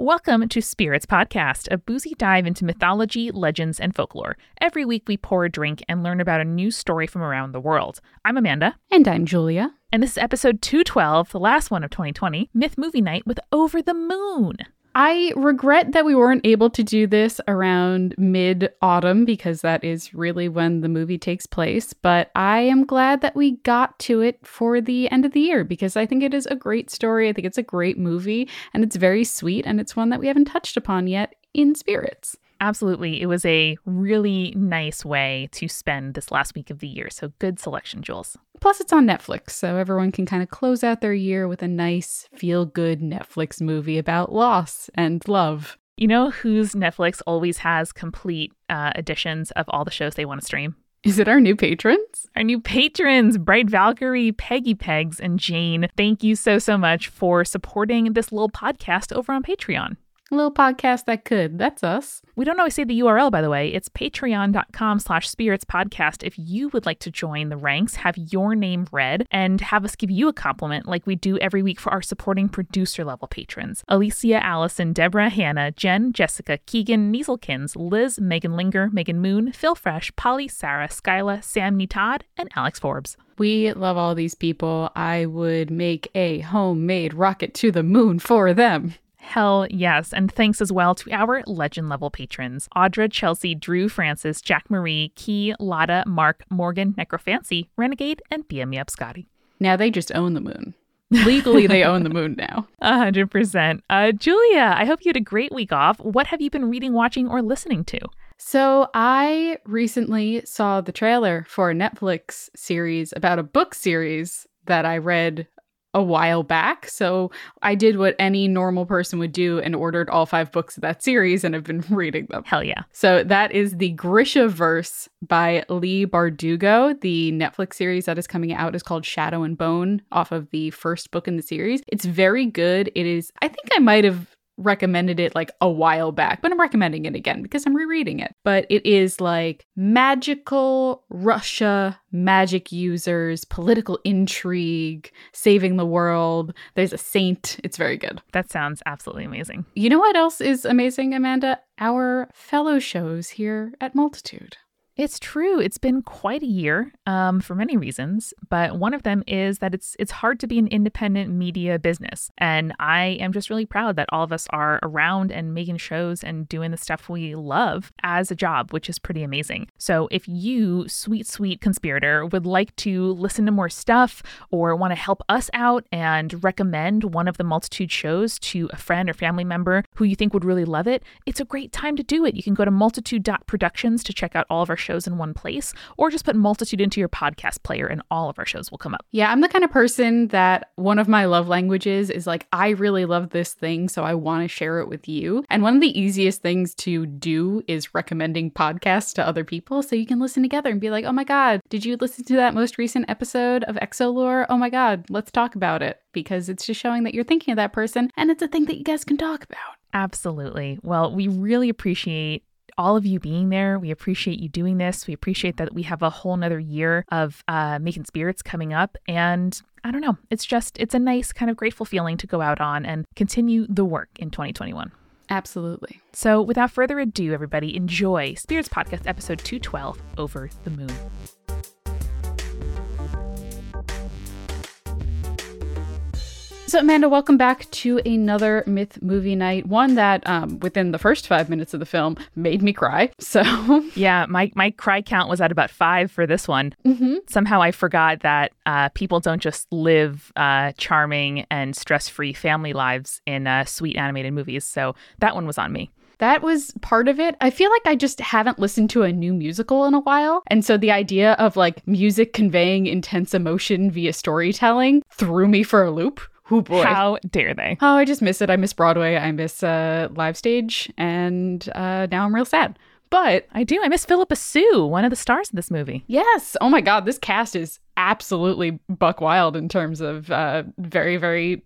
Welcome to Spirits Podcast, a boozy dive into mythology, legends, and folklore. Every week we pour a drink and learn about a new story from around the world. I'm Amanda. And I'm Julia. And this is episode 212, the last one of 2020, Myth Movie Night with Over the Moon. I regret that we weren't able to do this around mid autumn because that is really when the movie takes place. But I am glad that we got to it for the end of the year because I think it is a great story. I think it's a great movie and it's very sweet and it's one that we haven't touched upon yet in spirits. Absolutely. It was a really nice way to spend this last week of the year. So good selection, Jules. Plus, it's on Netflix, so everyone can kind of close out their year with a nice, feel good Netflix movie about loss and love. You know whose Netflix always has complete uh, editions of all the shows they want to stream? Is it our new patrons? Our new patrons, Bright Valkyrie, Peggy Pegs, and Jane. Thank you so, so much for supporting this little podcast over on Patreon. A little podcast that could. That's us. We don't always say the URL, by the way. It's patreon.com slash spirits podcast. If you would like to join the ranks, have your name read, and have us give you a compliment like we do every week for our supporting producer level patrons. Alicia, Allison, Deborah, Hannah, Jen, Jessica, Keegan, Nieselkins, Liz, Megan Linger, Megan Moon, Phil Fresh, Polly, Sarah, Skyla, Sam Todd, and Alex Forbes. We love all these people. I would make a homemade rocket to the moon for them. Hell yes. And thanks as well to our legend level patrons Audra, Chelsea, Drew, Francis, Jack Marie, Key, Lotta, Mark, Morgan, Necrofancy, Renegade, and BM Up Scotty. Now they just own the moon. Legally, they own the moon now. A hundred percent. Uh, Julia, I hope you had a great week off. What have you been reading, watching, or listening to? So, I recently saw the trailer for a Netflix series about a book series that I read a while back. So I did what any normal person would do and ordered all five books of that series and have been reading them. Hell yeah. So that is the Grisha verse by Leigh Bardugo. The Netflix series that is coming out is called Shadow and Bone off of the first book in the series. It's very good. It is, I think I might have recommended it like a while back, but I'm recommending it again because I'm rereading it. But it is like magical Russia, magic users, political intrigue, saving the world. There's a saint. It's very good. That sounds absolutely amazing. You know what else is amazing, Amanda? Our fellow shows here at Multitude. It's true. It's been quite a year um, for many reasons, but one of them is that it's it's hard to be an independent media business, and I am just really proud that all of us are around and making shows and doing the stuff we love as a job, which is pretty amazing. So if you, sweet sweet conspirator, would like to listen to more stuff or want to help us out and recommend one of the multitude shows to a friend or family member who you think would really love it, it's a great time to do it. You can go to multitude.productions to check out all of our shows shows in one place, or just put Multitude into your podcast player and all of our shows will come up. Yeah, I'm the kind of person that one of my love languages is like, I really love this thing, so I want to share it with you. And one of the easiest things to do is recommending podcasts to other people so you can listen together and be like, oh my God, did you listen to that most recent episode of Exolore? Oh my God, let's talk about it because it's just showing that you're thinking of that person and it's a thing that you guys can talk about. Absolutely. Well, we really appreciate all of you being there. We appreciate you doing this. We appreciate that we have a whole nother year of uh, making spirits coming up. And I don't know, it's just, it's a nice kind of grateful feeling to go out on and continue the work in 2021. Absolutely. So, without further ado, everybody, enjoy Spirits Podcast episode 212 Over the Moon. So, Amanda, welcome back to another Myth movie night. One that, um, within the first five minutes of the film, made me cry. So, yeah, my my cry count was at about five for this one. Mm-hmm. Somehow, I forgot that uh, people don't just live uh, charming and stress free family lives in uh, sweet animated movies. So that one was on me. That was part of it. I feel like I just haven't listened to a new musical in a while. And so the idea of like music conveying intense emotion via storytelling threw me for a loop Oh boy. How dare they? Oh, I just miss it. I miss Broadway. I miss uh, live stage, and uh, now I'm real sad. But I do. I miss Philippa Soo, one of the stars of this movie. yes, oh my God, this cast is absolutely buck wild in terms of uh, very, very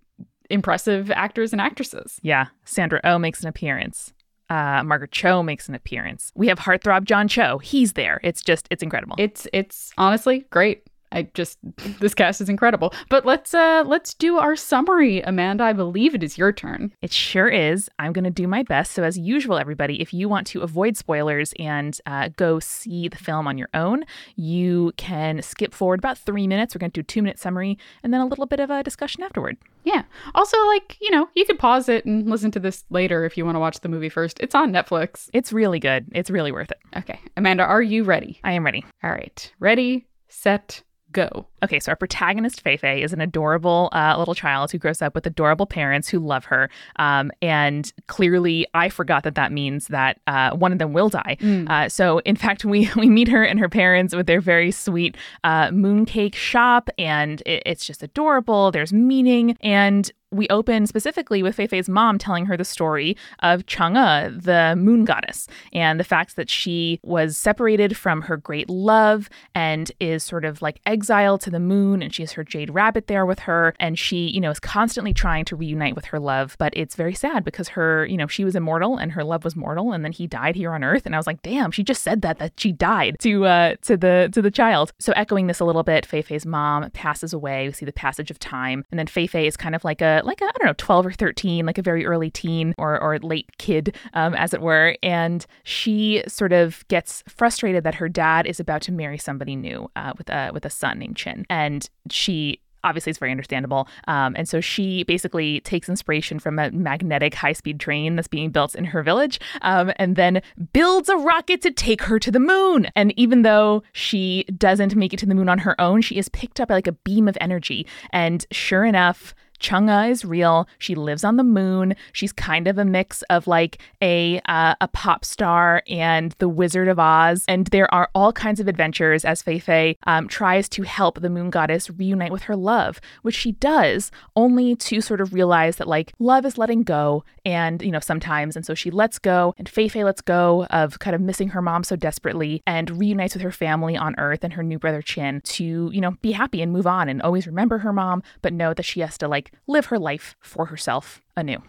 impressive actors and actresses. Yeah, Sandra Oh makes an appearance. Uh, Margaret Cho makes an appearance. We have heartthrob John Cho. He's there. It's just, it's incredible. It's it's honestly great. I just this cast is incredible. But let's uh let's do our summary, Amanda. I believe it is your turn. It sure is. I'm going to do my best. So, as usual, everybody, if you want to avoid spoilers and uh, go see the film on your own, you can skip forward about three minutes. We're going to do a two minute summary and then a little bit of a discussion afterward. Yeah. Also, like, you know, you could pause it and listen to this later if you want to watch the movie first. It's on Netflix. It's really good. It's really worth it. Okay. Amanda, are you ready? I am ready. All right. Ready, set, go. Okay, so our protagonist, Feifei, is an adorable uh, little child who grows up with adorable parents who love her. Um, and clearly, I forgot that that means that uh, one of them will die. Uh, so, in fact, we, we meet her and her parents with their very sweet uh, mooncake shop, and it, it's just adorable. There's meaning. And we open specifically with Feifei's mom telling her the story of Chang'e, the moon goddess, and the fact that she was separated from her great love and is sort of like exiled to the moon, and she has her jade rabbit there with her, and she, you know, is constantly trying to reunite with her love, but it's very sad because her, you know, she was immortal and her love was mortal, and then he died here on Earth, and I was like, damn, she just said that that she died to uh to the to the child. So echoing this a little bit, Fei Fei's mom passes away. We see the passage of time, and then Fei Fei is kind of like a like a I don't know, 12 or 13, like a very early teen or or late kid, um, as it were. And she sort of gets frustrated that her dad is about to marry somebody new uh, with a with a son named Chin, and she obviously it's very understandable. Um, and so she basically takes inspiration from a magnetic high speed train that's being built in her village um, and then builds a rocket to take her to the moon. And even though she doesn't make it to the moon on her own, she is picked up by like a beam of energy. And sure enough, Chang'e is real. She lives on the moon. She's kind of a mix of like a uh, a pop star and the Wizard of Oz. And there are all kinds of adventures as Feifei um, tries to help the moon goddess reunite with her love, which she does only to sort of realize that like love is letting go, and you know sometimes, and so she lets go, and Feifei lets go of kind of missing her mom so desperately, and reunites with her family on Earth and her new brother Chin to you know be happy and move on and always remember her mom, but know that she has to like live her life for herself anew.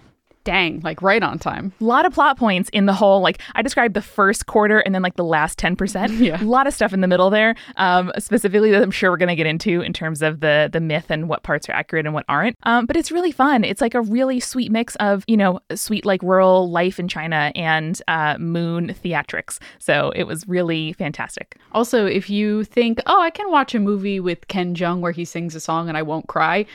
Dang, like right on time. A lot of plot points in the whole, like, I described the first quarter and then like the last 10%. Yeah. A lot of stuff in the middle there, um, specifically that I'm sure we're going to get into in terms of the the myth and what parts are accurate and what aren't. Um, but it's really fun. It's like a really sweet mix of, you know, sweet like rural life in China and uh, moon theatrics. So it was really fantastic. Also, if you think, oh, I can watch a movie with Ken Jeong where he sings a song and I won't cry,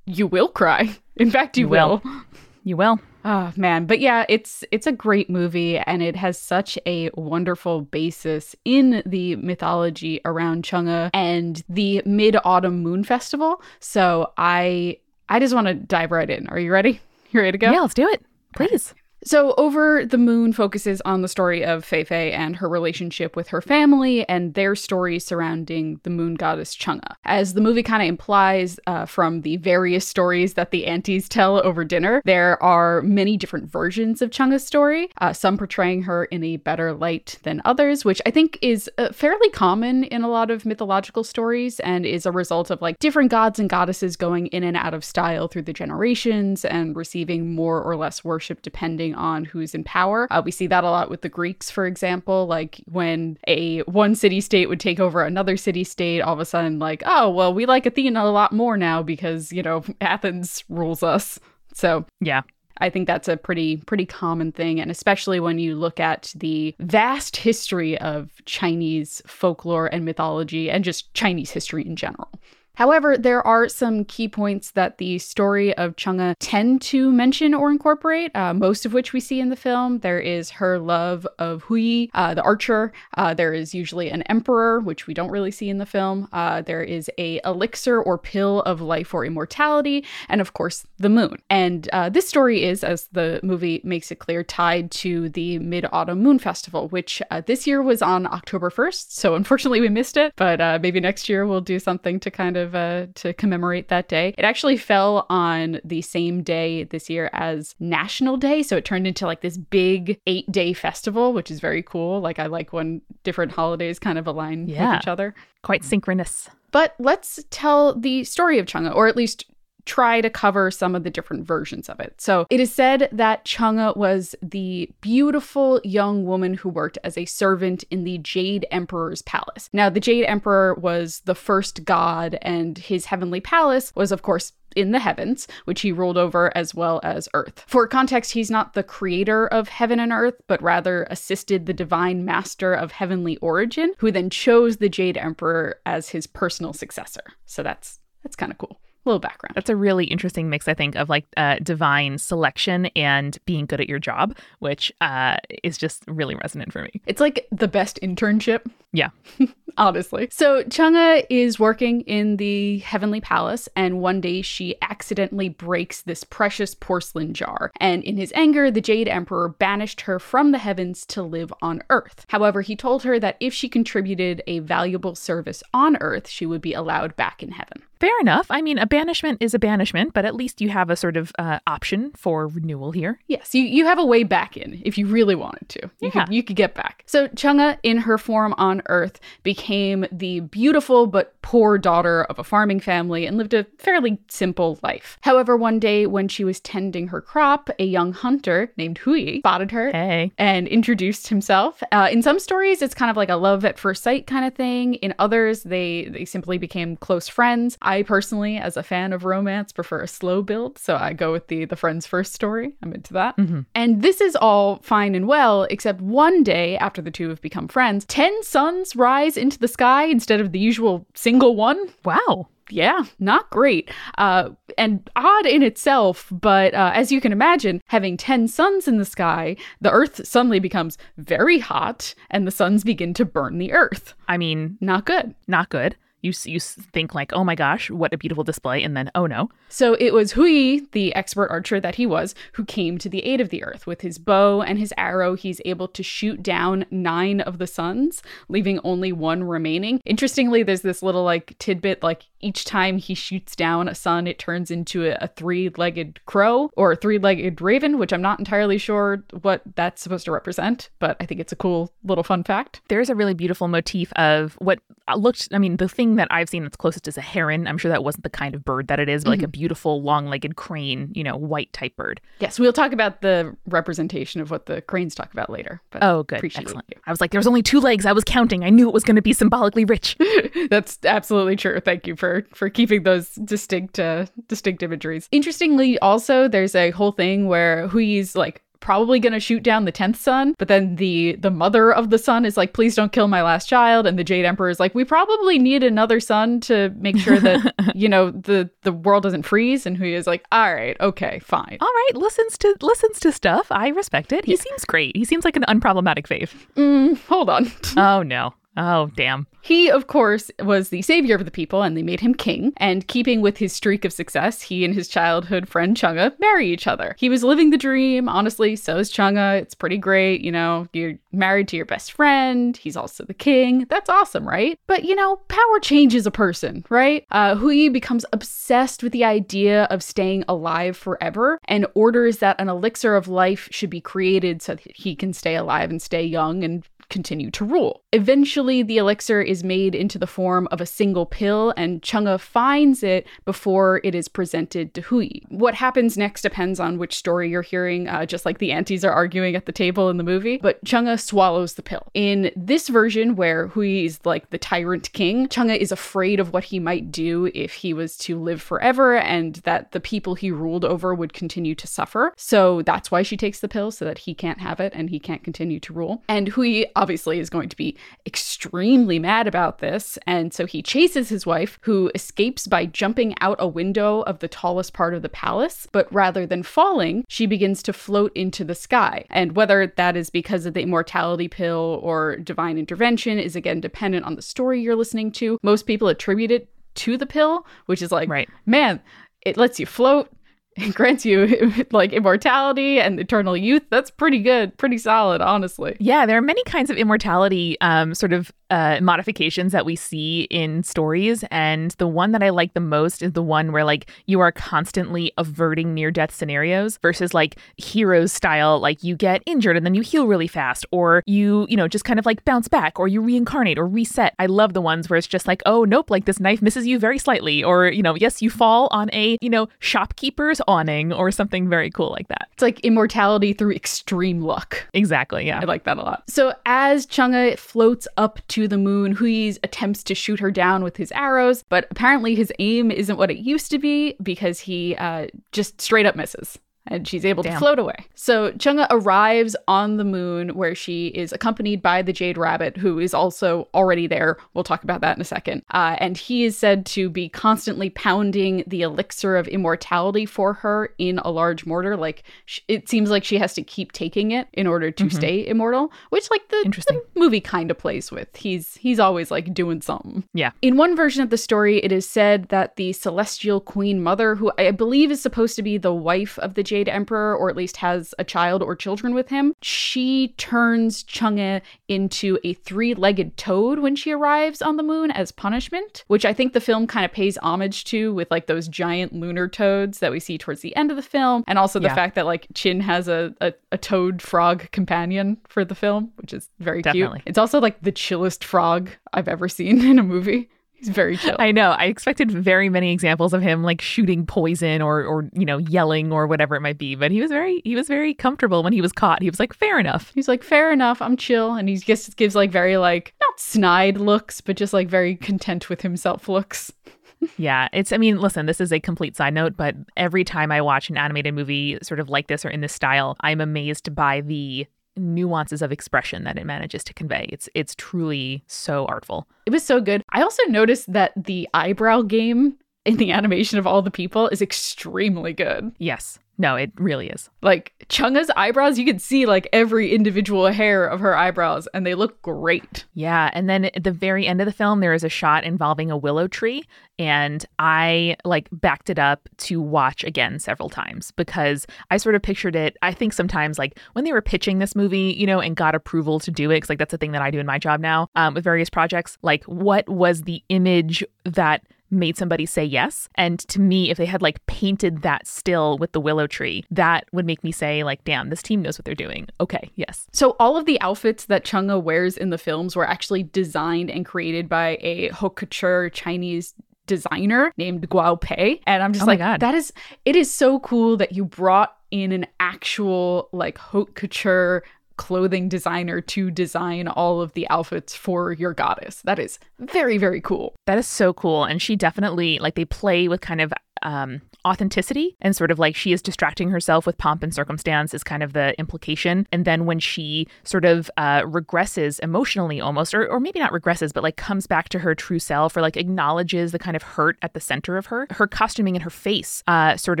you will cry. In fact, you, You will. will. You will. Oh man, but yeah, it's it's a great movie and it has such a wonderful basis in the mythology around Chang'e and the Mid-Autumn Moon Festival. So I I just want to dive right in. Are you ready? You ready to go? Yeah, let's do it. Please. So, Over the Moon focuses on the story of Feifei and her relationship with her family and their story surrounding the moon goddess Chang'e. As the movie kind of implies uh, from the various stories that the aunties tell over dinner, there are many different versions of Chang'e's story, uh, some portraying her in a better light than others, which I think is uh, fairly common in a lot of mythological stories and is a result of like different gods and goddesses going in and out of style through the generations and receiving more or less worship depending on who's in power. Uh, we see that a lot with the Greeks, for example, like when a one city state would take over another city state, all of a sudden, like, oh, well, we like Athena a lot more now because, you know, Athens rules us. So Yeah. I think that's a pretty pretty common thing and especially when you look at the vast history of Chinese folklore and mythology and just Chinese history in general. However, there are some key points that the story of Chang'e tend to mention or incorporate, uh, most of which we see in the film. There is her love of Hui, uh, the archer. Uh, there is usually an emperor, which we don't really see in the film. Uh, there is a elixir or pill of life or immortality, and of course, the moon. And uh, this story is, as the movie makes it clear, tied to the Mid Autumn Moon Festival, which uh, this year was on October 1st. So unfortunately, we missed it, but maybe next year we'll do something to kind of of uh, to commemorate that day. It actually fell on the same day this year as National Day, so it turned into like this big eight day festival, which is very cool. Like I like when different holidays kind of align Yeah. with each other. Quite synchronous. But let's tell the story of Chang'e, or at least try to cover some of the different versions of it. So it is said that Chang'e was the beautiful young woman who worked as a servant in the Jade Emperor's palace. Now, the Jade Emperor was the first god, and his heavenly palace was, of course, in the heavens, which he ruled over as well as earth. For context, he's not the creator of heaven and earth, but rather assisted the divine master of heavenly origin, who then chose the Jade Emperor as his personal successor. So that's that's kind of cool. Little background. That's a really interesting mix, I think, of like uh, divine selection and being good at your job, which uh, is just really resonant for me. It's like the best internship. Yeah. Honestly. So Chang'e is working in the Heavenly Palace, and one day she accidentally breaks this precious porcelain jar. And in his anger, the Jade Emperor banished her from the heavens to live on Earth. However, he told her that if she contributed a valuable service on Earth, she would be allowed back in heaven. Fair enough. I mean, a banishment is a banishment, but at least you have a sort of uh, option for renewal here. Yes, you, you have a way back in if you really wanted to. You Yeah. could you could get back. So Chang'e, in her form on Earth, became the beautiful but poor daughter of a farming family and lived a fairly simple life. However, one day when she was tending her crop, a young hunter named Hui spotted her Hey. and introduced himself. Uh, in some stories, it's kind of like a love at first sight kind of thing. In others, they they simply became close friends. I personally, as a fan of romance, prefer a slow build, so I go with the the friends first story. I'm into that. And this is all fine and well, except one day after the two have become friends, ten suns rise into the sky instead of the usual single one Wow. yeah, not great. Uh, and odd in itself, but uh, as you can imagine, having 10 suns in the sky, the Earth suddenly becomes very hot and the suns begin to burn the Earth. I mean, Not good. not good. You, you think like, oh my gosh, what a beautiful display. And then, oh no. So it was Hui, the expert archer that he was, who came to the aid of the Earth. With his bow and his arrow, he's able to shoot down nine of the suns, leaving only one remaining. Interestingly, there's this little like tidbit like each time he shoots down a sun, it turns into a, a three legged crow or a three legged raven, which I'm not entirely sure what that's supposed to represent, but I think it's a cool little fun fact. There's a really beautiful motif of what uh, looked, I mean, the thing that I've seen that's closest is a heron. I'm sure that wasn't the kind of bird that it is, but like a beautiful long legged crane, you know, white type bird. Yes, we'll talk about the representation of what the cranes talk about later. But Oh, good. Excellent. you. I was like, there was only two legs. I was counting. I knew it was going to be symbolically rich. That's absolutely true. Thank you for for keeping those distinct uh, distinct imageries. Interestingly, also there's a whole thing where Hui's like probably going to shoot down the 10th sun, but then the the mother of the sun is like please don't kill my last child and the jade emperor is like we probably need another sun to make sure that you know the the world doesn't freeze and Hui is like all right okay fine All right, listens to listens to stuff. I respect it. He seems great. He seems like an unproblematic fave. Mm, hold on oh no. Oh damn. He, of course, was the savior of the people and they made him king. And keeping with his streak of success, he and his childhood friend Chang'e marry each other. He was living the dream. Honestly, so is Chang'e. It's pretty great. You know, you're married to your best friend. He's also the king. That's awesome, right? But, you know, power changes a person, right? Uh, Hui becomes obsessed with the idea of staying alive forever and orders that an elixir of life should be created so that he can stay alive and stay young and continue to rule. Eventually, the elixir is made into the form of a single pill, and Chang'e finds it before it is presented to Hui. What happens next depends on which story you're hearing, uh, just like the aunties are arguing at the table in the movie. But Chang'e swallows the pill. In this version, where Hui is like the tyrant king, Chang'e is afraid of what he might do if he was to live forever and that the people he ruled over would continue to suffer. So that's why she takes the pill, so that he can't have it and he can't continue to rule. And Hui obviously is going to be extremely mad about this. And so he chases his wife, who escapes by jumping out a window of the tallest part of the palace. But rather than falling, she begins to float into the sky. And whether that is because of the immortality pill or divine intervention is again dependent on the story you're listening to. Most people attribute it to the pill, which is like, Right. man, it lets you float. It grants you like immortality and eternal youth. That's pretty good, pretty solid, honestly. Yeah, there are many kinds of immortality um, sort of uh, modifications that we see in stories. And the one that I like the most is the one where like you are constantly averting near death scenarios versus like heroes style, like you get injured and then you heal really fast, or you, you know, just kind of like bounce back or you reincarnate or reset. I love the ones where it's just like, oh, nope, like this knife misses you very slightly. Or, you know, yes, you fall on a, you know, shopkeeper's awning or something very cool like that. It's like immortality through extreme luck. Exactly. Yeah. I like that a lot. So as Chang'e floats up to the moon, Hui attempts to shoot her down with his arrows, but apparently his aim isn't what it used to be because he uh, just straight up misses and she's able Damn. to float away. So Chang'e arrives on the moon where she is accompanied by the Jade Rabbit, who is also already there. We'll talk about that in a second. Uh, and he is said to be constantly pounding the elixir of immortality for her in a large mortar. Like sh- it seems like she has to keep taking it in order to mm-hmm. stay immortal, which like the, Interesting. the movie kind of plays with. He's he's always like doing something. Yeah. In one version of the story, it is said that the celestial queen mother, who I believe is supposed to be the wife of the Jade Emperor, or at least has a child or children with him, she turns Chang'e into a three legged toad when she arrives on the moon as punishment, which I think the film kind of pays homage to with like those giant lunar toads that we see towards the end of the film. And also the yeah. fact that like Chin has a, a, a, toad frog companion for the film, which is very Definitely. cute. It's also like the chillest frog I've ever seen in a movie. He's very chill. I know. I expected very many examples of him like shooting poison or or you know yelling or whatever it might be, but he was very he was very comfortable when he was caught. He was like fair enough. He's like fair enough. I'm chill, and he just gives like very like not snide looks, but just like very content with himself looks. yeah, it's I mean, listen, this is a complete side note, but every time I watch an animated movie sort of like this or in this style, I'm amazed by the nuances of expression that it manages to convey. It's it's truly so artful. It was so good. I also noticed that the eyebrow game in the animation of all the people is extremely good. Yes. No, it really is. Like Chang'e's eyebrows, you can see like every individual hair of her eyebrows and they look great. Yeah, and then at the very end of the film there is a shot involving a willow tree and I like backed it up to watch again several times because I sort of pictured it. I think sometimes like when they were pitching this movie, you know, and got approval to do it cuz like that's a thing that I do in my job now um, with various projects, like what was the image that made somebody say yes. And to me, if they had like painted that still with the willow tree, that would make me say, like, damn, this team knows what they're doing. Okay, yes. So all of the outfits that Chang'e wears in the films were actually designed and created by a haute couture Chinese designer named Guo Pei. And I'm just oh like, that is it is so cool that you brought in an actual like haute couture clothing designer to design all of the outfits for your goddess. That is very, very cool. That is so cool. And she definitely, like, they play with kind of um, authenticity and sort of like she is distracting herself with pomp and circumstance is kind of the implication. And then when she sort of uh, regresses emotionally almost, or, or maybe not regresses, but like comes back to her true self or like acknowledges the kind of hurt at the center of her, her costuming and her face uh, sort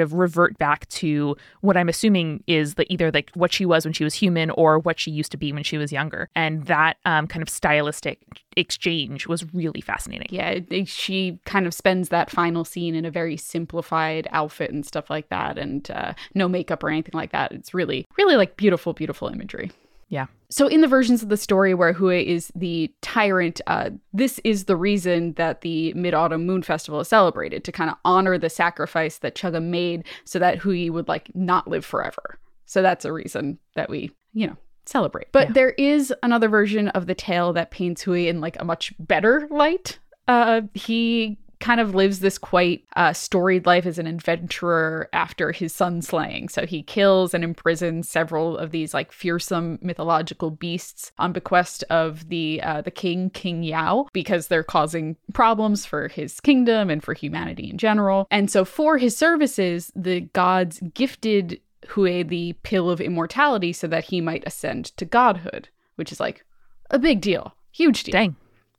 of revert back to what I'm assuming is the, either like what she was when she was human or what she used to be when she was younger. And that um, kind of stylistic exchange was really fascinating. Yeah, she kind of spends that final scene in a very simplified outfit and stuff like that, and uh, no makeup or anything like that. It's really, really like beautiful, beautiful imagery. Yeah. So, in the versions of the story where Hui is the tyrant, uh, this is the reason that the Mid Autumn Moon Festival is celebrated to kind of honor the sacrifice that Chang'e made so that Hui would like not live forever. So, that's a reason that we, you know, celebrate. But yeah. there is another version of the tale that paints Hui in like a much better light. Uh, he kind of lives this quite uh, storied life as an adventurer after his sun slaying. So he kills and imprisons several of these like fearsome mythological beasts on bequest of the uh, the king King Yao because they're causing problems for his kingdom and for humanity in general. And so for his services, the gods gifted Hui the pill of immortality so that he might ascend to godhood, which is like a big deal, huge deal. Dang.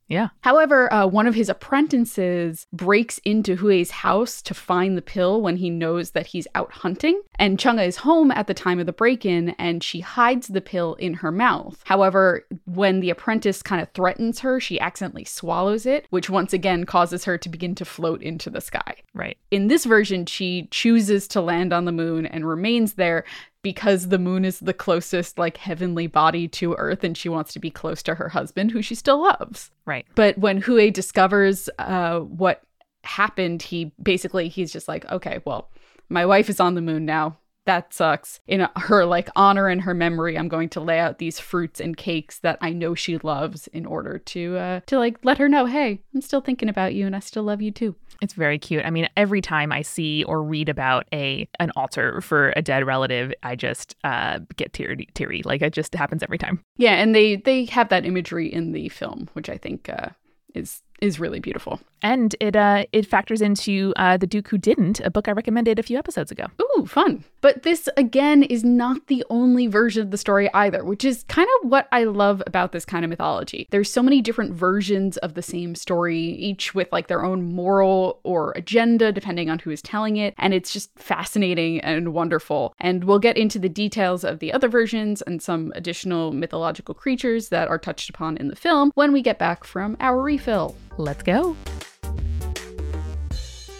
Yeah. However, uh, one of his apprentices breaks into Hui's house to find the pill when he knows that he's out hunting. And Chang'e is home at the time of the break in and she hides the pill in her mouth. However, when the apprentice kind of threatens her, she accidentally swallows it, which once again causes her to begin to float into the sky. Right. In this version, she chooses to land on the moon and remains there because the moon is the closest like heavenly body to earth and she wants to be close to her husband who she still loves Right. but when Hui discovers uh, what happened, he basically he's just like, okay, well, my wife is on the moon now. That sucks. In her like honor and her memory, I'm going to lay out these fruits and cakes that I know she loves in order to uh, to like let her know, hey, I'm still thinking about you and I still love you too. It's very cute. I mean, every time I see or read about a an altar for a dead relative, I just uh, get teary, teary. Like it just happens every time. Yeah, and they they have that imagery in the film, which I think uh, is is really beautiful. And it uh, it factors into uh, the Duke Who Didn't, a book I recommended a few episodes ago. Ooh, fun. But this, again, is not the only version of the story either, which is kind of what I love about this kind of mythology. There's so many different versions of the same story, each with like their own moral or agenda, depending on who is telling it. And it's just fascinating and wonderful. And we'll get into the details of the other versions and some additional mythological creatures that are touched upon in the film when we get back from our refill. Let's go.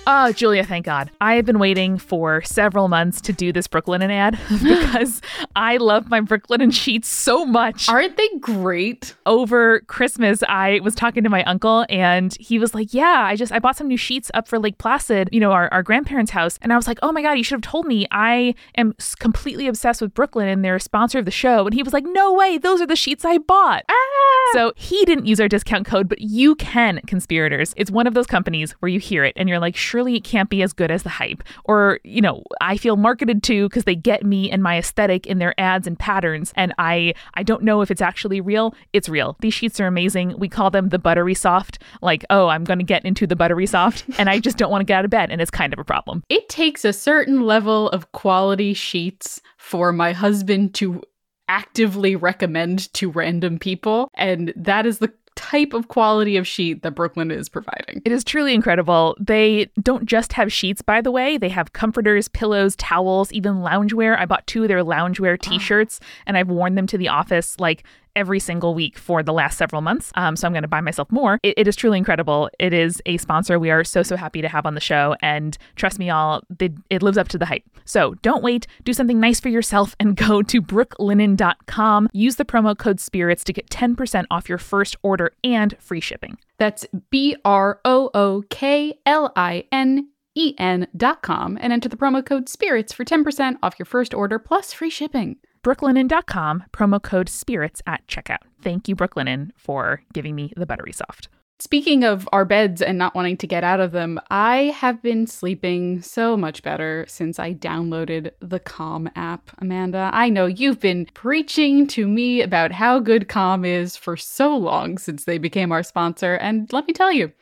Oh, Julia, thank God. I have been waiting for several months to do this Brooklinen ad because I love my Brooklinen sheets so much. Aren't they great? Over Christmas, I was talking to my uncle and he was like, Yeah, I just I bought some new sheets up for Lake Placid, you know, our, our grandparents' house. And I was like, Oh my God, you should have told me. I am completely obsessed with Brooklinen and they're a sponsor of the show. And he was like, No way, those are the sheets I bought. Ah! So he didn't use our discount code, but you can, conspirators. It's one of those companies where you hear it and you're like, surely it can't be as good as the hype. Or, you know, I feel marketed to because they get me and my aesthetic in their ads and patterns. And I I don't know if it's actually real. It's real. These sheets are amazing. We call them the buttery soft. Like, oh, I'm gonna get into the buttery soft, and I just don't want to get out of bed, and it's kind of a problem. It takes a certain level of quality sheets for my husband to actively recommend to random people. And that is the type of quality of sheet that Brooklinen is providing. It is truly incredible. They don't just have sheets, by the way. They have comforters, pillows, towels, even loungewear. I bought two of their loungewear t shirts and I've worn them to the office like every single week for the last several months. Um, so I'm going to buy myself more. It, it is truly incredible. It is a sponsor we are so, so happy to have on the show. And trust me, all, they, it lives up to the hype. So don't wait. Do something nice for yourself and go to brooklinen.com. Use the promo code SPIRITS to get 10% off your first order and free shipping. That's B R O O K L I N E N dot com and enter the promo code SPIRITS for 10% off your first order plus free shipping. brooklinen.com, promo code SPIRITS at checkout. Thank you, Brooklinen, for giving me the buttery soft. Speaking of our beds and not wanting to get out of them, I have been sleeping so much better since I downloaded the Calm app. Amanda, I know you've been preaching to me about how good Calm is for so long since they became our sponsor, and let me tell you,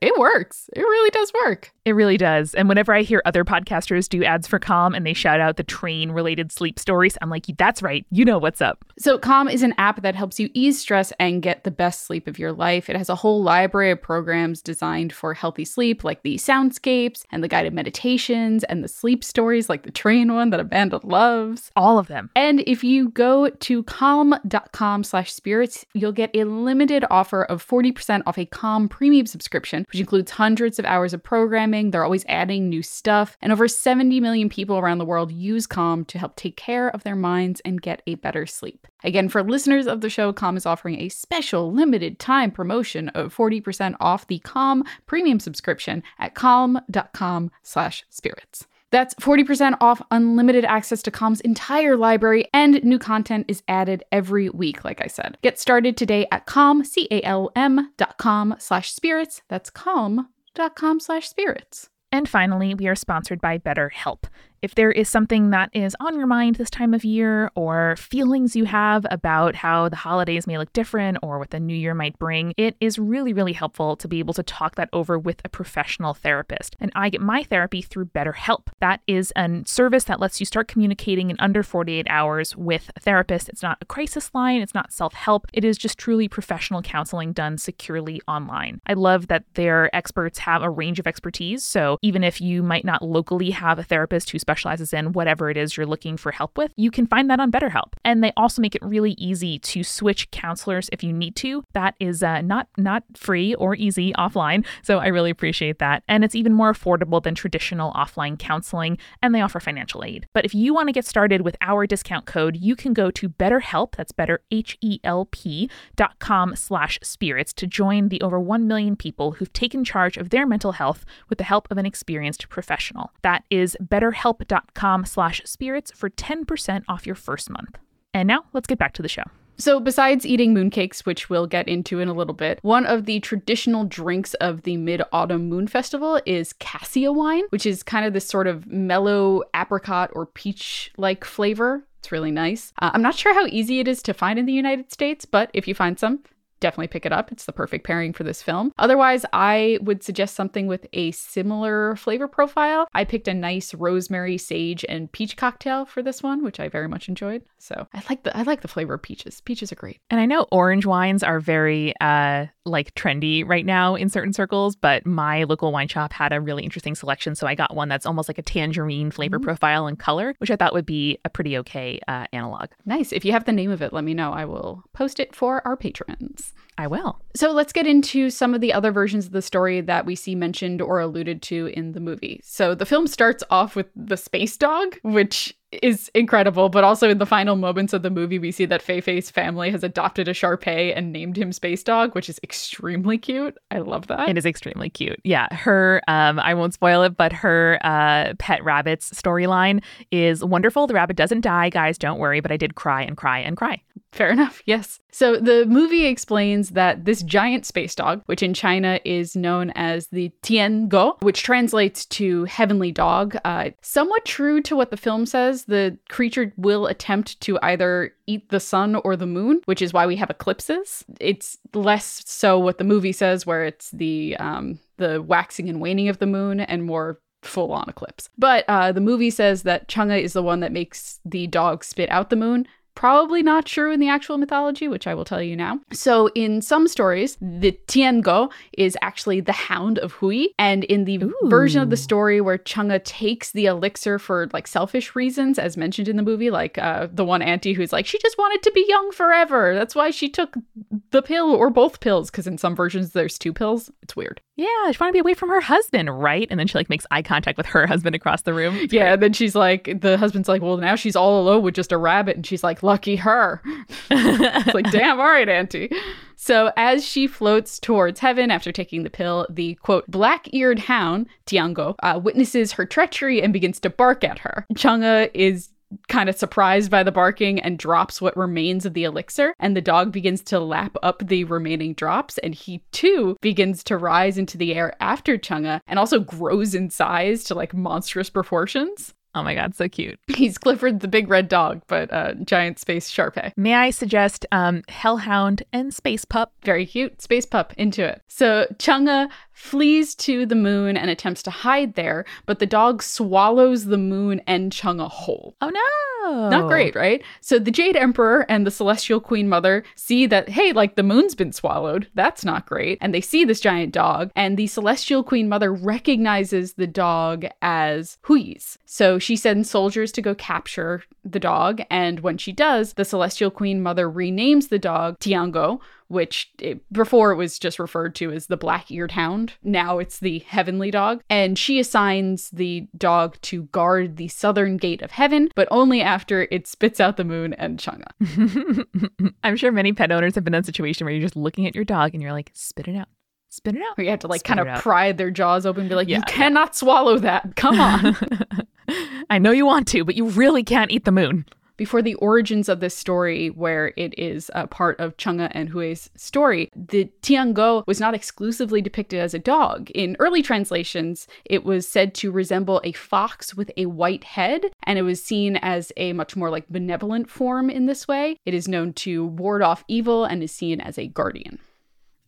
it works. It really does work. It really does. And whenever I hear other podcasters do ads for Calm and they shout out the train related sleep stories, I'm like, that's right. You know what's up. So, Calm is an app that helps you ease stress and get the best sleep of your life. It has a whole library of programs designed for healthy sleep, like the soundscapes and the guided meditations and the sleep stories, like the train one that Amanda loves. All of them. And if you go to calm.com slash spirits, you'll get a limited offer of 40% off a Calm premium subscription, which includes hundreds of hours of programming. They're always adding new stuff. And over 70 million people around the world use Calm to help take care of their minds and get a better sleep. Again, for listeners of the show, Calm is offering a special limited time promotion of 40% off the Calm premium subscription at calm.com slash spirits. That's 40% off unlimited access to Calm's entire library, and new content is added every week, like I said. Get started today at calm, C-A-L-M dot com slash spirits. That's calm dot com slash spirits. And finally, we are sponsored by BetterHelp. If there is something that is on your mind this time of year, or feelings you have about how the holidays may look different or what the new year might bring, it is really, really helpful to be able to talk that over with a professional therapist. And I get my therapy through BetterHelp. That is a service that lets you start communicating in under 48 hours with a therapist. It's not a crisis line, it's not self help, it is just truly professional counseling done securely online. I love that their experts have a range of expertise. So even if you might not locally have a therapist who's specializes in whatever it is you're looking for help with, you can find that on BetterHelp. And they also make it really easy to switch counselors if you need to. That is uh, not not free or easy offline, so I really appreciate that. And it's even more affordable than traditional offline counseling, and they offer financial aid. But if you want to get started with our discount code, you can go to BetterHelp. That's Better H E L P dot com slash spirits to join the over one million people who've taken charge of their mental health with the help of an experienced professional. That is BetterHelp.com slash spirits for 10% off your first month. And now let's get back to the show. So, besides eating mooncakes, which we'll get into in a little bit, one of the traditional drinks of the Mid Autumn Moon Festival is cassia wine, which is kind of this sort of mellow apricot or peach like flavor. It's really nice. Uh, I'm not sure how easy it is to find in the United States, but if you find some, definitely pick it up. It's the perfect pairing for this film. Otherwise, I would suggest something with a similar flavor profile. I picked a nice rosemary, sage, and peach cocktail for this one, which I very much enjoyed. So I like the I like the flavor of peaches. Peaches are great. And I know orange wines are very uh like trendy right now in certain circles, but my local wine shop had a really interesting selection. So I got one that's almost like a tangerine flavor mm-hmm. profile and color, which I thought would be a pretty okay uh, analog. Nice. If you have the name of it, let me know. I will post it for our patrons. I will. So let's get into some of the other versions of the story that we see mentioned or alluded to in the movie. So the film starts off with the space dog, which is incredible. But also in the final moments of the movie, we see that Fei Fei's family has adopted a Shar Pei and named him Space Dog, which is extremely cute. I love that. It is extremely cute. Yeah, her um, I won't spoil it, but her uh, pet rabbit's storyline is wonderful. The rabbit doesn't die, guys. Don't worry. But I did cry and cry and cry. Fair enough. Yes. So the movie explains that this giant space dog, which in China is known as the Tiangou, which translates to heavenly dog, uh, somewhat true to what the film says, the creature will attempt to either eat the sun or the moon, which is why we have eclipses. It's less so what the movie says, where it's the um, the waxing and waning of the moon, and more full on eclipse. But uh, the movie says that Chang'e is the one that makes the dog spit out the moon, probably not true in the actual mythology, which I will tell you now. So, in some stories, the Tiangou is actually the hound of Hui. And in the Ooh. version of the story where Chang'e takes the elixir for like selfish reasons, as mentioned in the movie, like uh, the one auntie who's like, she just wanted to be young forever. That's why she took the pill or both pills, because in some versions there's two pills. It's weird. Yeah, she wanted to be away from her husband, right? And then she like makes eye contact with her husband across the room. It's yeah, great. and then she's like, the husband's like, well, now she's all alone with just a rabbit, and she's like, lucky her. it's like, damn, all right, Auntie. So as she floats towards heaven after taking the pill, the quote, black eared hound, Tiangou, uh, witnesses her treachery and begins to bark at her. Chang'e is kind of surprised by the barking and drops what remains of the elixir. And the dog begins to lap up the remaining drops. And he too begins to rise into the air after Chang'e and also grows in size to like monstrous proportions. Oh my god, so cute. He's Clifford the big red dog, but uh, giant space Shar Pei. May I suggest um, Hellhound and Space Pup? Very cute. Space Pup into it. So Chang'e flees to the moon and attempts to hide there, but the dog swallows the moon and Chang'e whole. Oh no! Not great, right? So the Jade Emperor and the Celestial Queen Mother see that, hey, like the moon's been swallowed. That's not great. And they see this giant dog, and the Celestial Queen Mother recognizes the dog as Hui's. So she sends soldiers to go capture the dog, and when she does, the Celestial Queen Mother renames the dog Tiangou, which it, before it was just referred to as the black eared hound. Now it's the heavenly dog. And she assigns the dog to guard the southern gate of heaven, but only after it spits out the moon and Chang'e. I'm sure many pet owners have been in a situation where you're just looking at your dog and you're like, spit it out. Spit it out. Or you have to like Spit kind of pry their jaws open and be like, yeah, you cannot yeah. swallow that. Come on. I know you want to, but you really can't eat the moon before the origins of this story, where it is a part of Chang'e and Hui's story, the Tiangou was not exclusively depicted as a dog. In early translations, it was said to resemble a fox with a white head, and it was seen as a much more like benevolent form in this way. It is known to ward off evil and is seen as a guardian.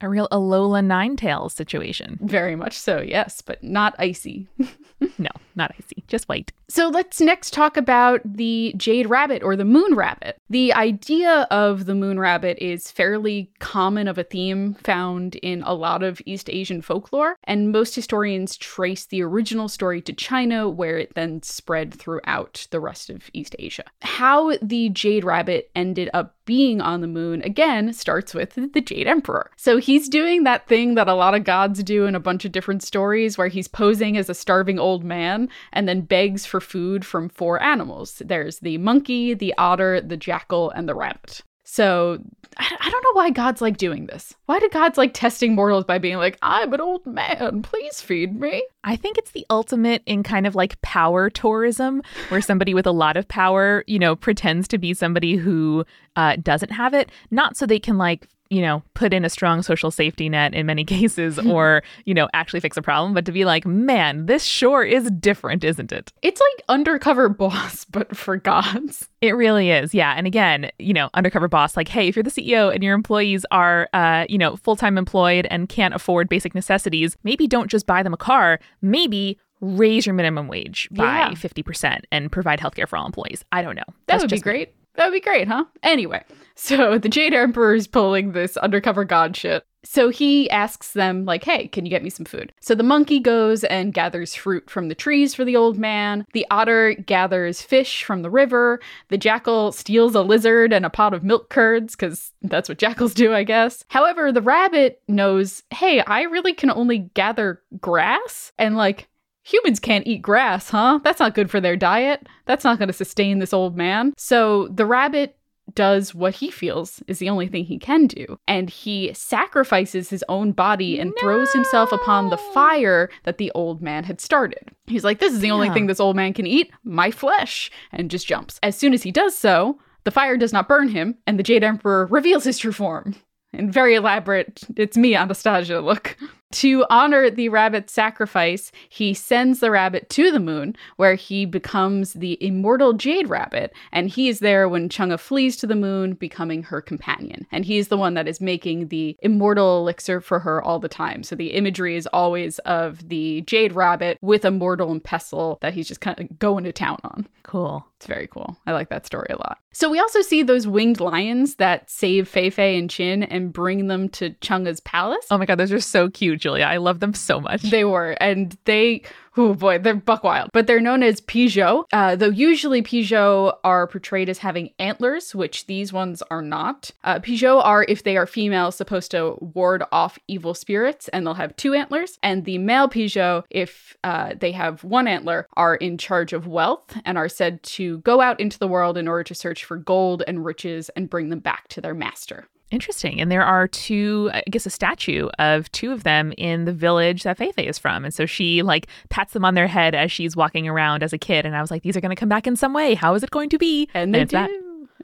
A real Alola Ninetales situation. Very much so, yes, but not icy. no, not icy, just white. So let's next talk about the jade rabbit or the moon rabbit. The idea of the moon rabbit is fairly common of a theme found in a lot of East Asian folklore, and most historians trace the original story to China, where it then spread throughout the rest of East Asia. How the jade rabbit ended up being on the moon again starts with the Jade Emperor. So he's doing that thing that a lot of gods do in a bunch of different stories where he's posing as a starving old man and then begs for food from four animals. There's the monkey, the otter, the jackal, and the rabbit. So I, don't know why God's like doing this. Why do gods like testing mortals by being like, I'm an old man, please feed me? I think it's the ultimate in kind of like power tourism, where somebody with a lot of power, you know, pretends to be somebody who uh, doesn't have it, not so they can like you know, put in a strong social safety net in many cases or, you know, actually fix a problem, but to be like, man, this sure is different, isn't it? It's like undercover boss, but for gods. It really is. Yeah. And again, you know, undercover boss, like, hey, if you're the CEO and your employees are, uh, you know, full time employed and can't afford basic necessities, maybe don't just buy them a car. Maybe raise your minimum wage by Yeah. 50% and provide healthcare for all employees. I don't know. That That's would be great. That would be great, huh? Anyway, so the Jade Emperor is pulling this undercover god shit. So he asks them, like, hey, can you get me some food? So the monkey goes and gathers fruit from the trees for the old man. The otter gathers fish from the river. The jackal steals a lizard and a pot of milk curds, because that's what jackals do, I guess. However, the rabbit knows, hey, I really can only gather grass. And, like, humans can't eat grass, huh? That's not good for their diet. That's not going to sustain this old man. So the rabbit does what he feels is the only thing he can do. And he sacrifices his own body and throws himself upon the fire that the old man had started. He's like, This is the only thing this old man can eat my flesh, and just jumps. As soon as he does so, the fire does not burn him, and the Jade Emperor reveals his true form. And very elaborate, it's me, Anastasia look. To honor the rabbit's sacrifice, he sends the rabbit to the moon, where he becomes the immortal Jade Rabbit, and he is there when Chang'e flees to the moon, becoming her companion. And he's the one that is making the immortal elixir for her all the time. So the imagery is always of the Jade Rabbit with a mortal and pestle that he's just kind of going to town on. Cool. It's very cool. I like that story a lot. So we also see those winged lions that save Fei Fei and Chin and bring them to Chang'e's palace. Oh my God, those are so cute, Julia. I love them so much. They were, and they, oh boy, they're buck wild. But they're known as Pixiu, uh, though usually Pixiu are portrayed as having antlers, which these ones are not. Uh, Pixiu are, if they are female, supposed to ward off evil spirits, and they'll have two antlers. And the male Pixiu, if uh, they have one antler, are in charge of wealth and are said to go out into the world in order to search for gold and riches and bring them back to their master. Interesting. And there are two, I guess, a statue of two of them in the village that Feifei is from. And so she like pats them on their head as she's walking around as a kid. And I was like, these are going to come back in some way. How is it going to be? And they it's do. that.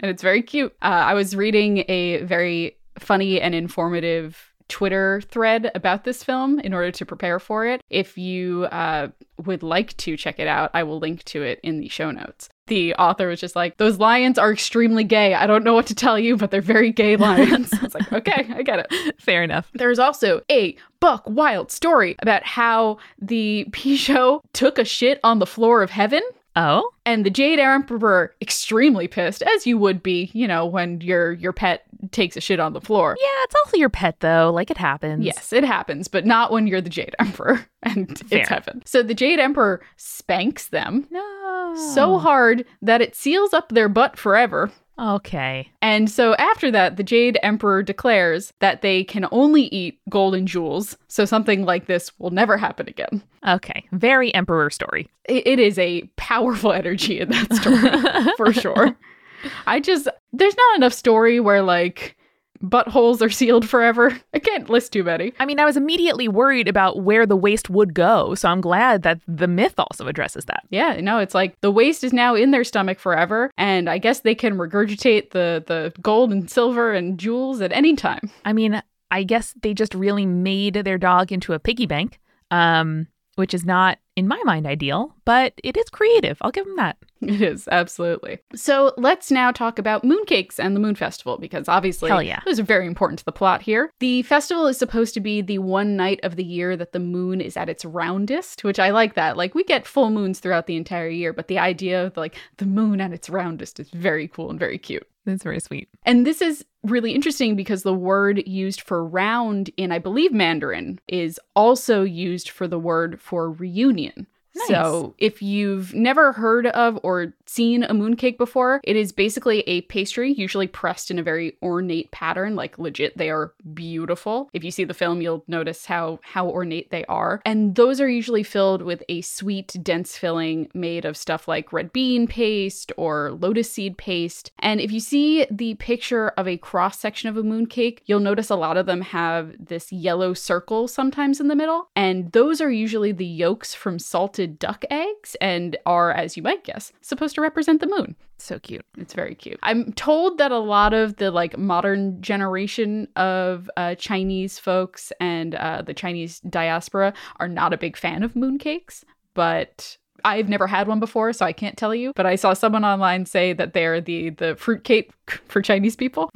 And it's very cute. Uh, I was reading a very funny and informative Twitter thread about this film in order to prepare for it. If you uh, would like to check it out, I will link to it in the show notes. The author was just like, Those lions are extremely gay. I don't know what to tell you, but they're very gay lions. I was like, Okay, I get it. Fair enough. There's also a buck wild story about how the Pixiu took a shit on the floor of heaven. Oh, And the Jade Emperor extremely pissed, as you would be, you know, when your your pet takes a shit on the floor. yeah, it's also your pet though. Like it happens. Yes, it happens, but not when you're the Jade Emperor and Fair. it's heaven. So the Jade Emperor spanks them No. so hard that it seals up their butt forever. Okay. And so after that, the Jade Emperor declares that they can only eat gold and jewels. So something like this will never happen again. Okay. Very emperor story. It- it is a powerful energy in that story. for sure. I just there's not enough story where like buttholes are sealed forever. I can't list too many. I mean, I was immediately worried about where the waste would go. So I'm glad that the myth also addresses that. Yeah, no, it's like the waste is now in their stomach forever, and I guess they can regurgitate the the gold and silver and jewels at any time. I mean, I guess they just really made their dog into a piggy bank, um, which is not in my mind, ideal, but it is creative. I'll give them that. It is, absolutely. So let's now talk about mooncakes and the Moon Festival, because obviously Hell yeah. those are very important to the plot here. The festival is supposed to be the one night of the year that the moon is at its roundest, which I like that. Like, we get full moons throughout the entire year, but the idea of like the moon at its roundest is very cool and very cute. That's very sweet. And this is really interesting because the word used for round in, I believe, Mandarin is also used for the word for reunion. Nice. So, if you've never heard of or seen a mooncake before, it is basically a pastry, usually pressed in a very ornate pattern. Like legit, they are beautiful. If you see the film, you'll notice how how ornate they are. And those are usually filled with a sweet, dense filling made of stuff like red bean paste or lotus seed paste. And if you see the picture of a cross section of a mooncake, you'll notice a lot of them have this yellow circle sometimes in the middle. And those are usually the yolks from salted duck eggs and are, as you might guess, supposed to represent the moon. So cute. It's very cute. I'm told that a lot of the like modern generation of uh, Chinese folks and uh, the Chinese diaspora are not a big fan of mooncakes, but I've never had one before, so I can't tell you. But I saw someone online say that they're the the fruitcake for Chinese people.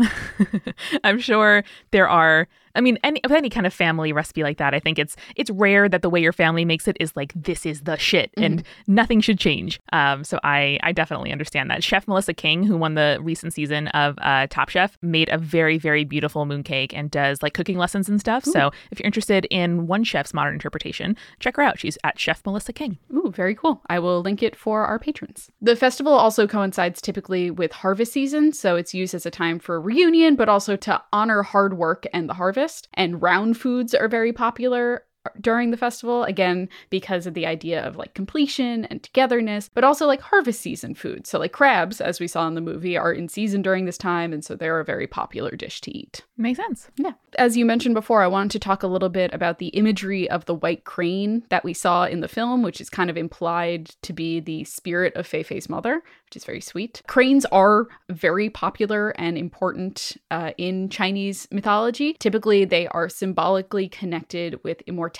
I'm sure there are. I mean, any of any kind of family recipe like that, I think it's it's rare that the way your family makes it is like this is the shit, and nothing should change. Um, so I I definitely understand that. Chef Melissa King, who won the recent season of uh, Top Chef, made a very very beautiful mooncake and does like cooking lessons and stuff. So if you're interested in one chef's modern interpretation, check her out. She's at Chef Melissa King. Ooh, very cool. I will link it for our patrons. The festival also coincides typically with harvest season, so it's used as a time for reunion, but also to honor hard work and the harvest. And round foods are very popular during the festival again because of the idea of like completion and togetherness but also like harvest season food so like crabs as we saw in the movie are in season during this time and so they're a very popular dish to eat Makes sense. yeah. As you mentioned before, I wanted to talk a little bit about the imagery of the white crane that we saw in the film, which is kind of implied to be the spirit of Fei Fei's mother, which is very sweet. Cranes are very popular and important uh, in Chinese mythology. Typically, they are symbolically connected with immortality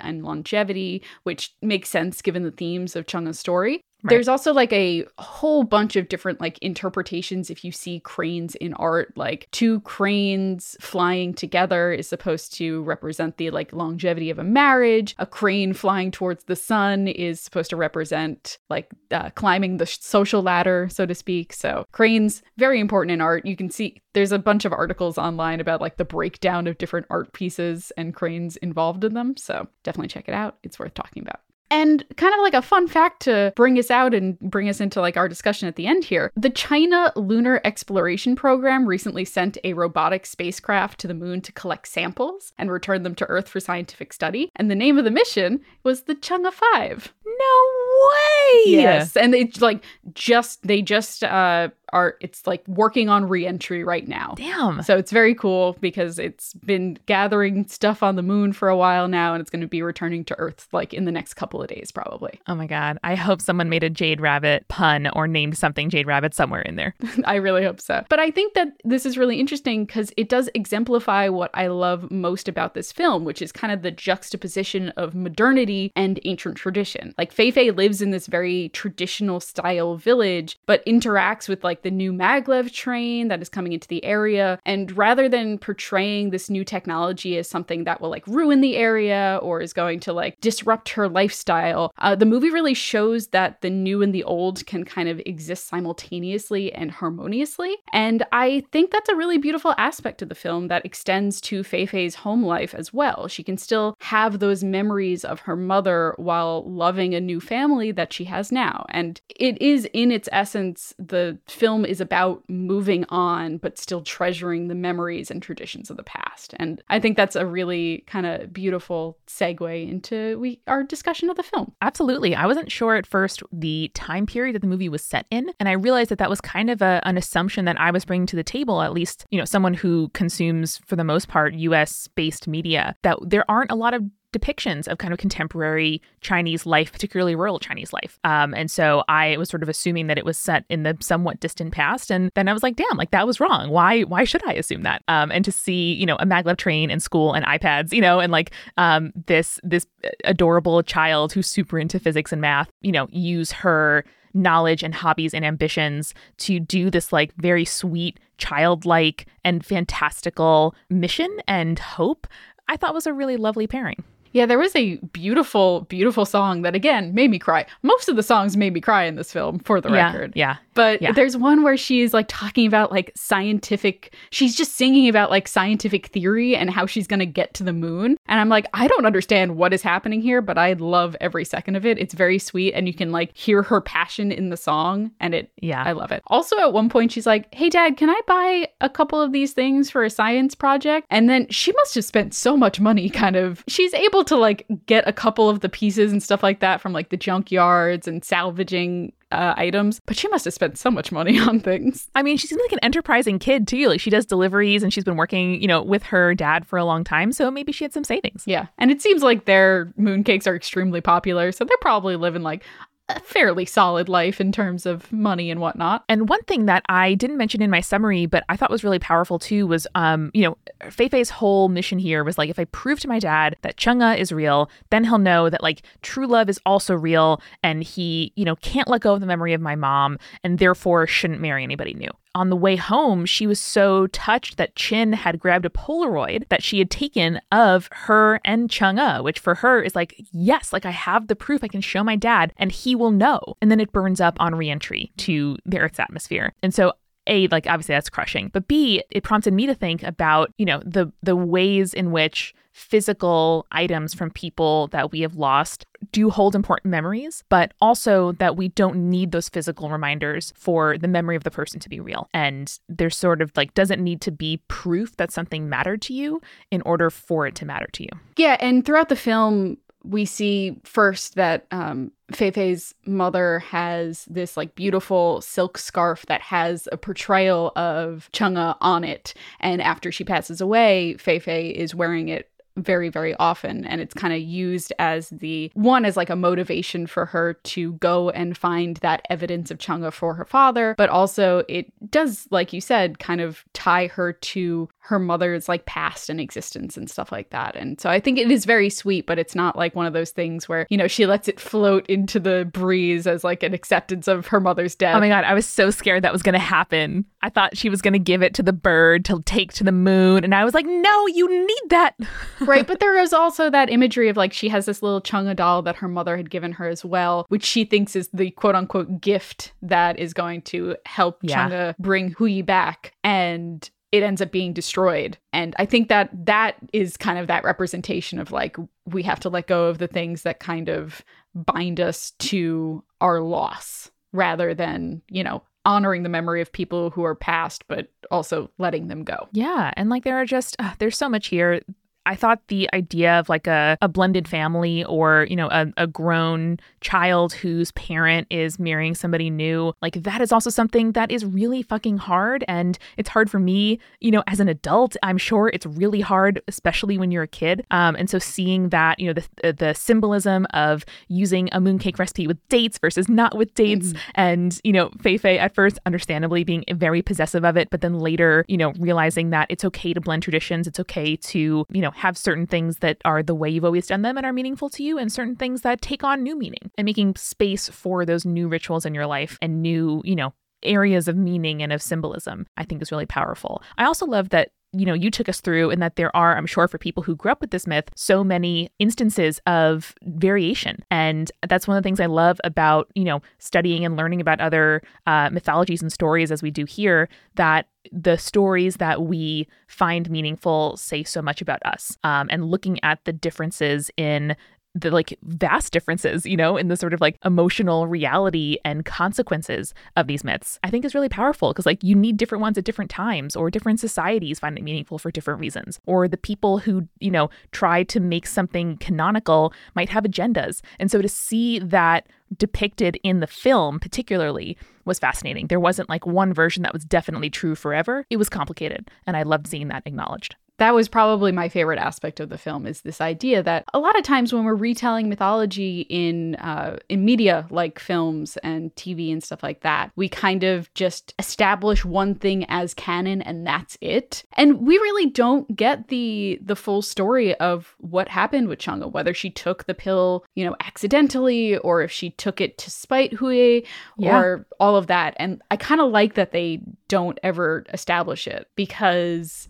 and longevity, which makes sense given the themes of Chang'e's story. Right. There's also like a whole bunch of different like interpretations if you see cranes in art like two cranes flying together is supposed to represent the like longevity of a marriage. A crane flying towards the sun is supposed to represent like uh, climbing the social ladder so to speak. So cranes very important in art. You can see there's a bunch of articles online about like the breakdown of different art pieces and cranes involved in them. So definitely check it out. It's worth talking about and kind of like a fun fact to bring us out and bring us into like our discussion at the end here. The China Lunar Exploration Program recently sent a robotic spacecraft to the moon to collect samples and return them to Earth for scientific study. And the name of the mission was the Chang'e 5. No way. Yes. And they like just they just uh are it's like working on reentry right now. Damn. So it's very cool because it's been gathering stuff on the moon for a while now and it's going to be returning to Earth like in the next couple of days probably. Oh my god. I hope someone made a Jade Rabbit pun or named something Jade Rabbit somewhere in there. I really hope so. But I think that this is really interesting because it does exemplify what I love most about this film, which is kind of the juxtaposition of modernity and ancient tradition. Like Fei Fei lives in this very traditional style village, but interacts with like the new maglev train that is coming into the area. And rather than portraying this new technology as something that will like ruin the area or is going to like disrupt her lifestyle, uh, the movie really shows that the new and the old can kind of exist simultaneously and harmoniously. And I think that's a really beautiful aspect of the film that extends to Fei Fei's home life as well. She can still have those memories of her mother while loving a new family that she has now. And it is, in its essence, the film is about moving on, but still treasuring the memories and traditions of the past. And I think that's a really kind of beautiful segue into we our discussion of the film. Absolutely. I wasn't sure at first the time period that the movie was set in. And I realized that that was kind of a, an assumption that I was bringing to the table, at least, you know, someone who consumes, for the most part, US based media, that there aren't a lot of depictions of kind of contemporary Chinese life, particularly rural Chinese life. Um, and so I was sort of assuming that it was set in the somewhat distant past, and then I was like, damn, like that was wrong. Why why should I assume that? Um, and to see you know a maglev train and school and iPads, you know, and like um, this this adorable child who's super into physics and math, you know, use her knowledge and hobbies and ambitions to do this like very sweet childlike and fantastical mission and hope I thought was a really lovely pairing. Yeah, there was a beautiful, beautiful song that again made me cry. Most of the songs made me cry in this film, for the yeah, record. Yeah. But yeah. there's one where she's like talking about like scientific, she's just singing about like scientific theory and how she's going to get to the moon. And I'm like, I don't understand what is happening here, but I love every second of it. It's very sweet. And you can like hear her passion in the song. And it, yeah, I love it. Also, at one point, she's like, Hey, dad, can I buy a couple of these things for a science project? And then she must have spent so much money, kind of. She's able to like get a couple of the pieces and stuff like that from like the junkyards and salvaging uh, items, but she must have spent so much money on things. I mean, she seems like an enterprising kid too. Like she does deliveries and she's been working, you know, with her dad for a long time. So maybe she had some savings. Yeah. And it seems like their mooncakes are extremely popular. So they're probably living like a fairly solid life in terms of money and whatnot. And one thing that I didn't mention in my summary, but I thought was really powerful too, was um, you know, Fei Fei's whole mission here was like, if I prove to my dad that Chang'e is real, then he'll know that like true love is also real, and he, you know, can't let go of the memory of my mom, and therefore shouldn't marry anybody new on the way home, she was so touched that Chin had grabbed a Polaroid that she had taken of her and Chang'e, which for her is like, yes, like I have the proof. I can show my dad and he will know. And then it burns up on reentry to the Earth's atmosphere. And so a like obviously that's crushing but b it prompted me to think about you know the the ways in which physical items from people that we have lost do hold important memories, but also that we don't need those physical reminders for the memory of the person to be real. And there's sort of like, doesn't need to be proof that something mattered to you in order for it to matter to you. Yeah. And throughout the film, we see first that um, Fei Fei's mother has this like beautiful silk scarf that has a portrayal of Chang'e on it. And after she passes away, Fei is wearing it very very often and it's kind of used as the one as like a motivation for her to go and find that evidence of Chang'e for her father but also it does like you said kind of tie her to her mother's like past and existence and stuff like that and so I think it is very sweet but it's not like one of those things where you know she lets it float into the breeze as like an acceptance of her mother's death. Oh my god I was so scared that was going to happen. I thought she was going to give it to the bird to take to the moon and I was like no you need that right. But there is also that imagery of like she has this little Chang'e doll that her mother had given her as well, which she thinks is the quote unquote gift that is going to help yeah. Chang'e bring Hui back. And it ends up being destroyed. And I think that that is kind of that representation of like we have to let go of the things that kind of bind us to our loss rather than, you know, honoring the memory of people who are past, but also letting them go. Yeah. And like there are just, uh, there's so much here. I thought the idea of like a, a blended family or, you know, a, a grown child whose parent is marrying somebody new, like that is also something that is really fucking hard. And it's hard for me, you know, as an adult. I'm sure it's really hard, especially when you're a kid. Um, and so seeing that, you know, the, the symbolism of using a mooncake recipe with dates versus not with dates, mm-hmm. and, you know, Fei Fei at first, understandably being very possessive of it, but then later, you know, realizing that it's okay to blend traditions, it's okay to, you know, have certain things that are the way you've always done them and are meaningful to you, and certain things that take on new meaning and making space for those new rituals in your life and new, you know, areas of meaning and of symbolism, I think is really powerful. I also love that you know you took us through and that there are i'm sure for people who grew up with this myth so many instances of variation. And that's one of the things i love about you know studying and learning about other uh, mythologies and stories as we do here that the stories that we find meaningful say so much about us um, and looking at the differences in the like vast differences, you know, in the sort of like emotional reality and consequences of these myths, I think is really powerful because like you need different ones at different times or different societies find it meaningful for different reasons. Or the people who, you know, try to make something canonical might have agendas. And so to see that depicted in the film, particularly, was fascinating. There wasn't like one version that was definitely true forever. It was complicated, and I loved seeing that acknowledged. That was probably my favorite aspect of the film is this idea that a lot of times when we're retelling mythology in uh, in media like films and TV and stuff like that, we kind of just establish one thing as canon and that's it. And we really don't get the the full story of what happened with Chang'e, whether she took the pill, you know, accidentally or if she took it to spite Hui Yeah. or all of that. And I kind of like that they don't ever establish it because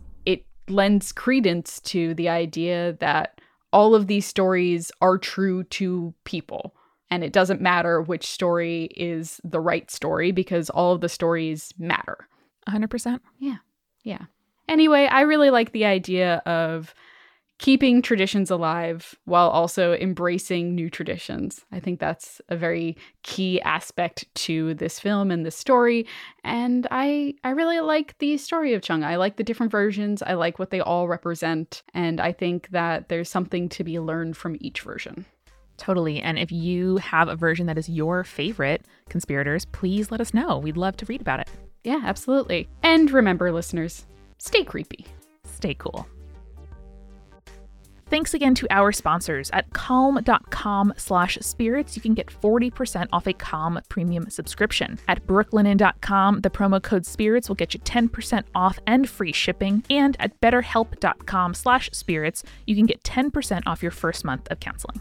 lends credence to the idea that all of these stories are true to people. And it doesn't matter which story is the right story because all of the stories matter. 100%. Yeah. Yeah. Anyway, I really like the idea of keeping traditions alive while also embracing new traditions. I think that's a very key aspect to this film and this story and I I really like the story of Chung. I like the different versions. I like what they all represent and I think that there's something to be learned from each version. Totally. And if you have a version that is your favorite, conspirators, please let us know. We'd love to read about it. Yeah, absolutely. And remember listeners, stay creepy. Stay cool. Thanks again to our sponsors at calm.com slash spirits. You can get 40% off a Calm premium subscription. At brooklinen.com, the promo code spirits will get you 10% off and free shipping. And at betterhelp.com slash spirits, you can get 10% off your first month of counseling.